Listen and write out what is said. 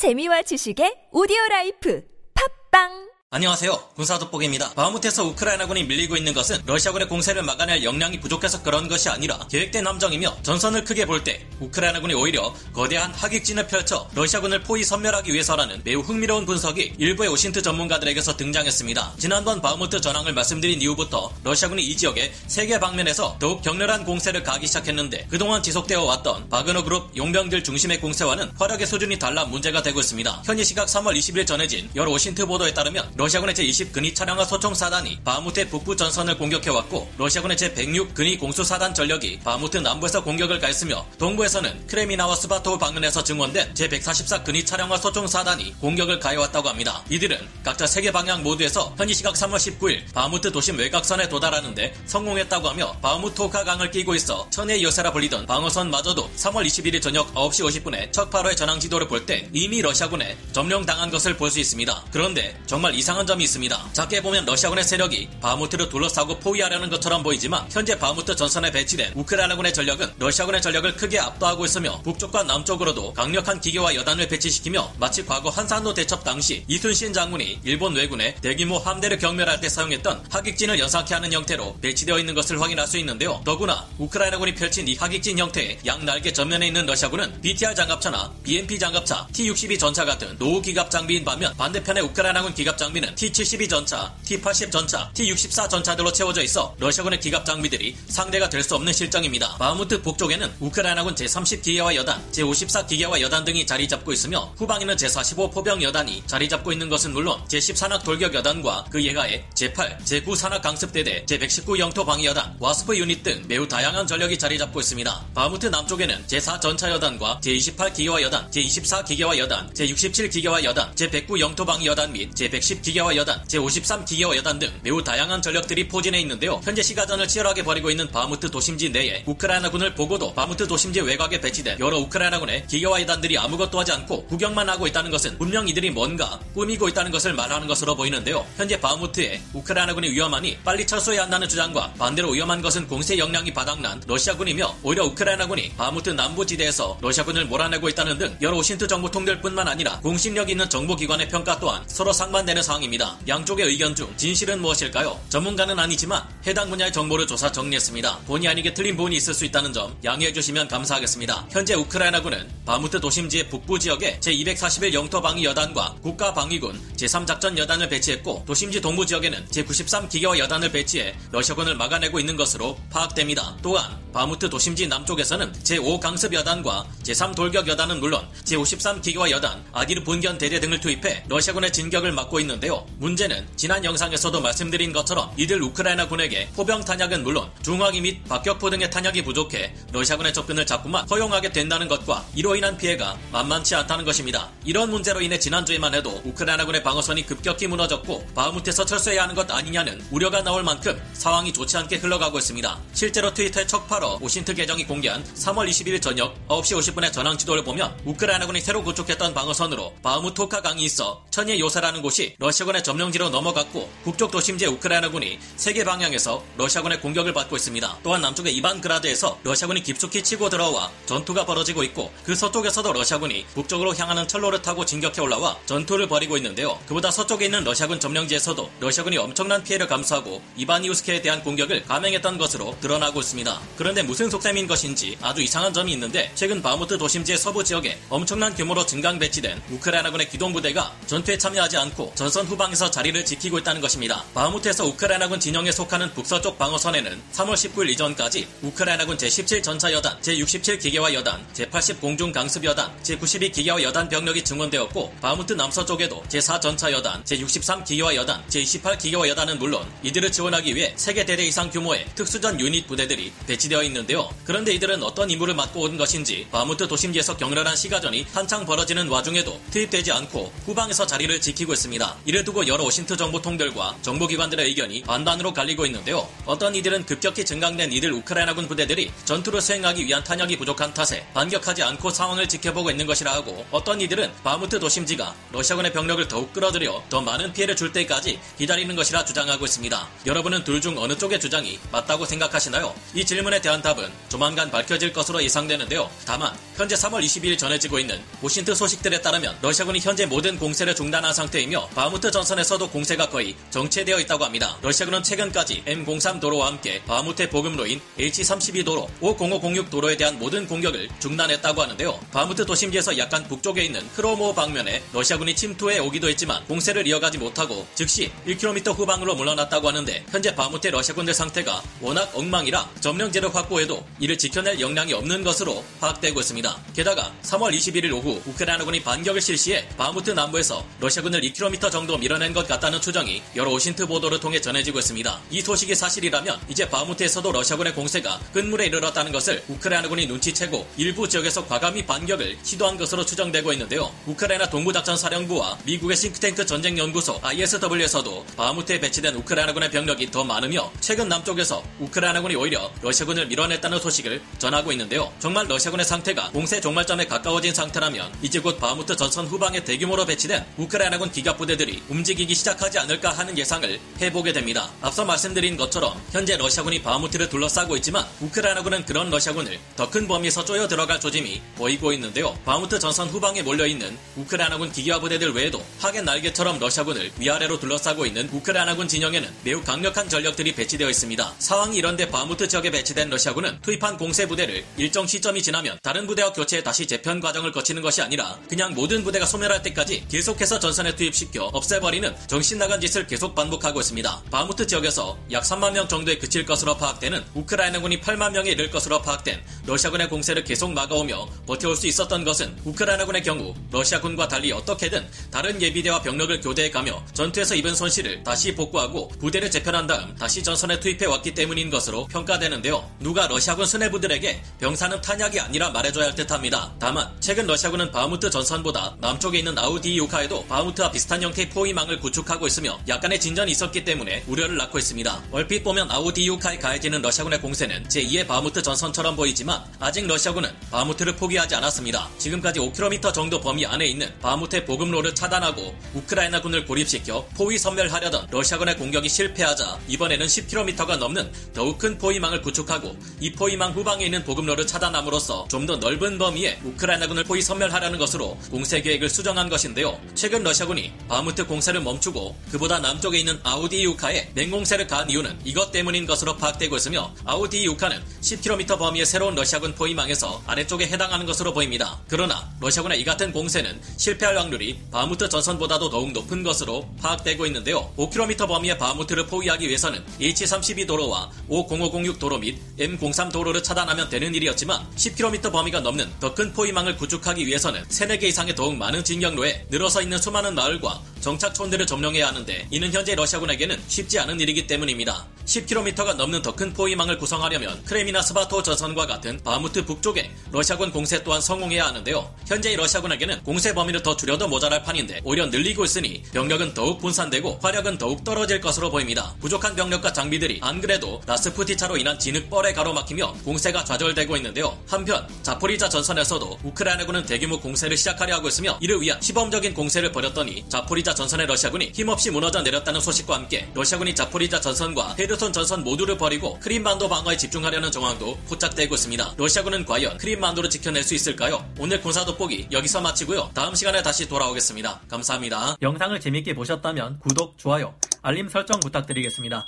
재미와 지식의 오디오 라이프. 팟빵 안녕하세요. 군사 돋보기입니다. 바흐무트에서 우크라이나군이 밀리고 있는 것은 러시아군의 공세를 막아낼 역량이 부족해서 그런 것이 아니라 계획된 함정이며 전선을 크게 볼 때 우크라이나군이 오히려 거대한 학익진을 펼쳐 러시아군을 포위 섬멸하기 위해서라는 매우 흥미로운 분석이 일부의 OSINT 전문가들에게서 등장했습니다. 지난번 바흐무트 전황을 말씀드린 이후부터 러시아군이 이 지역에 세 개 방면에서 더욱 격렬한 공세를 가기 시작했는데 그동안 지속되어 왔던 바그너 그룹 용병들 중심의 공세와는 화력의 수준이 달라 문제가 되고 있습니다. 현지 시각 3월 20일 전해진 여러 OSINT 보도에 따르면 러시아군의 제20 근위 차량화 소총 사단이 바무트의 북부 전선을 공격해왔고 러시아군의 제106 근위 공수 사단 전력이 바무트 남부에서 공격을 가했으며 동부에서는 크레미나와 스바토우 방면에서 증원된 제144 근위 차량화 소총 사단이 공격을 가해왔다고 합니다. 이들은 각자 세 개 방향 모두에서 현지 시각 3월 19일 바무트 도심 외곽선에 도달하는데 성공했다고 하며 바무토카 강을 끼고 있어 천혜의 요새라 불리던 방어선마저도 3월 21일 저녁 9시 50분에 척파로의 전황 지도를 볼 때 이미 러시아군에 점령당한 것을 볼 수 있습니다. 그런데 정말 이상 이상한 점이 있습니다. 작게 보면 러시아군의 세력이 바무트를 둘러싸고 포위하려는 것처럼 보이지만 현재 바무트 전선에 배치된 우크라이나군의 전력은 러시아군의 전력을 크게 압도하고 있으며 북쪽과 남쪽으로도 강력한 기계화 여단을 배치시키며 마치 과거 한산도 대첩 당시 이순신 장군이 일본 왜군의 대규모 함대를 격멸할 때 사용했던 학익진을 연상케 하는 형태로 배치되어 있는 것을 확인할 수 있는데요. 더구나 우크라이나군이 펼친 이 학익진 형태의 양 날개 전면에 있는 러시아군은 BTR 장갑차나 BMP 장갑차, T-62 전차 같은 노후 기갑 장비인 반면 반대편의 우크라이나군 기갑 장비 장비는 T-72 전차, T-80 전차, T-64 전차들로 채워져 있어 러시아군의 기갑 장비들이 상대가 될 수 없는 실정입니다. 바흐무트 북쪽에는 우크라이나군 제30 기계화 여단, 제54 기계화 여단 등이 자리 잡고 있으며 후방에는 제45 포병 여단이 자리 잡고 있는 것은 물론 제10산악 돌격 여단과 그 예하의 제8, 제9 산악 강습대대, 제119 영토 방위 여단, 와스프 유닛 등 매우 다양한 전력이 자리 잡고 있습니다. 바흐무트 남쪽에는 제4 전차 여단과 제28 기계화 여단, 제24 기계화 여단, 제67 기계화 여단, 제109 영토 방위 여단 및 제110 기계화 여단, 제53 기계화 여단 등 매우 다양한 전력들이 포진해 있는데요. 현재 시가전을 치열하게 벌이고 있는 바무트 도심지 내에 우크라이나군을 보고도 바무트 도심지 외곽에 배치된 여러 우크라이나군의 기계화 여단들이 아무것도 하지 않고 구경만 하고 있다는 것은 분명 이들이 뭔가 꾸미고 있다는 것을 말하는 것으로 보이는데요. 현재 바무트에 우크라이나군이 위험하니 빨리 철수해야 한다는 주장과 반대로 위험한 것은 공세 역량이 바닥난 러시아군이며 오히려 우크라이나군이 바무트 남부 지대에서 러시아군을 몰아내고 있다는 등 여러 OSINT 정보통들 뿐만 아니라 공신력 있는 정보기관의 평가 또한 서로 상반되는 상황입니다. 양쪽의 의견 중 진실은 무엇일까요? 전문가는 아니지만 해당 분야의 정보를 조사 정리했습니다. 본의 아니게 틀린 부분이 있을 수 있다는 점 양해해 주시면 감사하겠습니다. 현재 우크라이나군은 바무트 도심지의 북부 지역에 제241 영토 방위 여단과 국가 방위군 제3작전 여단을 배치했고 도심지 동부 지역에는 제93 기계화 여단을 배치해 러시아군을 막아내고 있는 것으로 파악됩니다. 또한 바무트 도심지 남쪽에서는 제5 강습 여단과 제3 돌격 여단은 물론 제53 기계화 여단, 아기르 본견 대대 등을 투입해 러시아군의 진격을 막고 있는데요. 문제는 지난 영상에서도 말씀드린 것처럼 이들 우크라이나 군에게 포병 탄약은 물론 중화기 및 박격포 등의 탄약이 부족해 러시아군의 접근을 자꾸만 허용하게 된다는 것과 이로 인한 피해가 만만치 않다는 것입니다. 이런 문제로 인해 지난주에만 해도 우크라이나군의 방어선이 급격히 무너졌고 바흐무트에서 철수해야 하는 것 아니냐는 우려가 나올 만큼 상황이 좋지 않게 흘러가고 있습니다. 실제로 트위터의 척 파러 OSINT 계정이 공개한 3월 21일 저녁 9시 50분의 전황 지도를 보면 우크라이나군이 새로 구축했던 방어선으로 바흐무트카 강이 있어 천혜의 요새라는 곳이 러시아 러시아군의 점령지로 넘어갔고 북쪽 도심지 우크라이나군이 세 개 방향에서 러시아군의 공격을 받고 있습니다. 또한 남쪽의 이반그라드에서 러시아군이 깊숙이 치고 들어와 전투가 벌어지고 있고 그 서쪽에서도 러시아군이 북쪽으로 향하는 철로를 타고 진격해 올라와 전투를 벌이고 있는데요. 그보다 서쪽에 있는 러시아군 점령지에서도 러시아군이 엄청난 피해를 감수하고 이바니우스케에 대한 공격을 감행했던 것으로 드러나고 있습니다. 그런 데 무슨 속셈인 것인지 아주 이상한 점이 있는데 최근 바무트 도심지의 서부 지역에 엄청난 규모로 증강 배치된 우크라이나군의 기동부대가 전투에 참여하지 않고 전선 후방에서 자리를 지키고 있다는 것입니다. 바흐무트에서 우크라이나군 진영에 속하는 북서쪽 방어선에는 3월 19일 이전까지 우크라이나군 제17 전차 여단, 제67 기계화 여단, 제80 공중 강습 여단, 제92 기계화 여단 병력이 증원되었고 바흐무트 남서쪽에도 제4 전차 여단, 제63 기계화 여단, 제28 기계화 여단은 물론 이들을 지원하기 위해 세 개 대대 이상 규모의 특수전 유닛 부대들이 배치되어 있는데요. 그런데 이들은 어떤 임무를 맡고 온 것인지 바흐무트 도심지에서 격렬한 시가전이 한창 벌어지는 와중에도 투입되지 않고 후방에서 자리를 지키고 있습니다. 이를 두고 여러 OSINT 정보통들과 정보기관들의 의견이 반반으로 갈리고 있는데요. 어떤 이들은 급격히 증강된 이들 우크라이나군 부대들이 전투를 수행하기 위한 탄약이 부족한 탓에 반격하지 않고 상황을 지켜보고 있는 것이라 하고 어떤 이들은 바무트 도심지가 러시아군의 병력을 더욱 끌어들여 더 많은 피해를 줄 때까지 기다리는 것이라 주장하고 있습니다. 여러분은 둘 중 어느 쪽의 주장이 맞다고 생각하시나요? 이 질문에 대한 대한 답은 조만간 밝혀질 것으로 예상되는데요. 다만 현재 3월 22일 전해지고 있는 OSINT 소식들에 따르면 러시아군이 현재 모든 공세를 중단한 상태이며 바무트 전선에서도 공세가 거의 정체되어 있다고 합니다. 러시아군은 최근까지 M03 도로와 함께 바무트의 보급로인 H32 도로, 50506 도로에 대한 모든 공격을 중단했다고 하는데요. 바무트 도심지에서 약간 북쪽에 있는 크로모 방면에 러시아군이 침투해 오기도 했지만 공세를 이어가지 못하고 즉시 1km 후방으로 물러났다고 하는데 현재 바무트의 러시아군들 상태가 워낙 엉망이라 점령지를 확보해도 이를 지켜낼 역량이 없는 것으로 파악되고 있습니다. 게다가 3월 21일 오후 우크라이나군이 반격을 실시해 바무트 남부에서 러시아군을 2km 정도 밀어낸 것 같다는 추정이 여러 OSINT 보도를 통해 전해지고 있습니다. 이 소식이 사실이라면 이제 바무트에서도 러시아군의 공세가 끝물에 이르렀다는 것을 우크라이나군이 눈치채고 일부 지역에서 과감히 반격을 시도한 것으로 추정되고 있는데요. 우크라이나 동부작전사령부와 미국의 싱크탱크 전쟁연구소 ISW에서도 바무트에 배치된 우크라이나군의 병력이 더 많으며 최근 남쪽에서 우크라이나군이 오히려 러시아군을 밀어냈다는 소식을 전하고 있는데요. 정말 러시아군의 상태가 공세 종말점에 가까워진 상태라면 이제 곧 바무트 전선 후방에 대규모로 배치된 우크라이나군 기갑 부대들이 움직이기 시작하지 않을까 하는 예상을 해보게 됩니다. 앞서 말씀드린 것처럼 현재 러시아군이 바무트를 둘러싸고 있지만 우크라이나군은 그런 러시아군을 더 큰 범위에서 쪼여 들어갈 조짐이 보이고 있는데요. 바무트 전선 후방에 몰려있는 우크라이나군 기갑 부대들 외에도 학의 날개처럼 러시아군을 위아래로 둘러싸고 있는 우크라이나군 진영에는 매우 강력한 전력들이 배치되어 있습니다. 상황이 이런데 바무트 지역에 배치된 러시아 군은 투입한 공세 부대를 일정 시점이 지나면 다른 부대와 교체해 다시 재편 과정을 거치는 것이 아니라 그냥 모든 부대가 소멸할 때까지 계속해서 전선에 투입시켜 없애버리는 정신 나간 짓을 계속 반복하고 있습니다. 바무트 지역에서 약 3만 명 정도에 그칠 것으로 파악되는 우크라이나군이 8만 명에 이를 것으로 파악된 러시아군의 공세를 계속 막아오며 버텨올 수 있었던 것은 우크라이나군의 경우 러시아군과 달리 어떻게든 다른 예비대와 병력을 교대해 가며 전투에서 입은 손실을 다시 복구하고 부대를 재편한 다음 다시 전선에 투입해 왔기 때문인 것으로 평가되는데요. 누가 러시아군 수뇌부들에게 병사는 탄약이 아니라 말해줘야 할 듯합니다. 다만 최근 러시아군은 바무트 전선보다 남쪽에 있는 아우디이우카에도 바무트와 비슷한 형태의 포위망을 구축하고 있으며 약간의 진전이 있었기 때문에 우려를 낳고 있습니다. 얼핏 보면 아우디이우카에 가해지는 러시아군의 공세는 제2의 바무트 전선처럼 보이지만 아직 러시아군은 바무트를 포기하지 않았습니다. 지금까지 5km 정도 범위 안에 있는 바무트의 보급로를 차단하고 우크라이나군을 고립시켜 포위 섬멸하려던 러시아군의 공격이 실패하자 이번에는 10km가 넘는 더욱 큰 포위망을 구축하고 이 포위망 후방에 있는 보급로를 차단함으로써 좀 더 넓은 범위의 우크라이나군을 포위 섬멸하려는 것으로 공세 계획을 수정한 것인데요. 최근 러시아군이 바무트 공세를 멈추고 그보다 남쪽에 있는 아우디이우카에 맹공세를 가한 이유는 이것 때문인 것으로 파악되고 있으며 아우디이우카는 10km 범위의 새로운 러시아군 포위망에서 아래쪽에 해당하는 것으로 보입니다. 그러나 러시아군의 이 같은 공세는 실패할 확률이 바무트 전선보다도 더욱 높은 것으로 파악되고 있는데요. 5km 범위의 바무트를 포위하기 위해서는 H32 도로와 50506 도로 및 M03 도로를 차단하면 되는 일이었지만 10km 범위가 넘는 더 큰 포위망을 구축하기 위해서는 3, 4개 이상의 더욱 많은 진격로에 늘어서 있는 수많은 마을과 정착촌들을 점령해야 하는데 이는 현재 러시아군에게는 쉽지 않은 일이기 때문입니다. 10km가 넘는 더 큰 포위망을 구성하려면 크레미나 스바토 전선과 같은 바무트 북쪽에 러시아군 공세 또한 성공해야 하는데요. 현재 러시아군에게는 공세 범위를 더 줄여도 모자랄 판인데 오히려 늘리고 있으니 병력은 더욱 분산되고 화력은 더욱 떨어질 것으로 보입니다. 부족한 병력과 장비들이 안 그래도 라스푸티차로 인한 진흙벌에 가로막히며 공세가 좌절되고 있는데요. 한편 자포리자 전선에서도 우크라이나군은 대규모 공세를 시작하려 하고 있으며 이를 위한 시범적인 공세를 벌였더니 자포리자 전선의 러시아군이 힘없이 무너져 내렸다는 소식과 함께 러시아군이 자포리자 전선과 헤르손 전선 모두를 버리고 크림반도 방어에 집중하려는 정황도 포착되고 있습니다. 러시아군은 과연 크림반도를 지켜낼 수 있을까요? 오늘 군사 돋보기 여기서 마치고요. 다음 시간에 다시 돌아오겠습니다. 감사합니다. 영상을 재밌게 보셨다면 구독, 좋아요, 알림 설정 부탁드리겠습니다.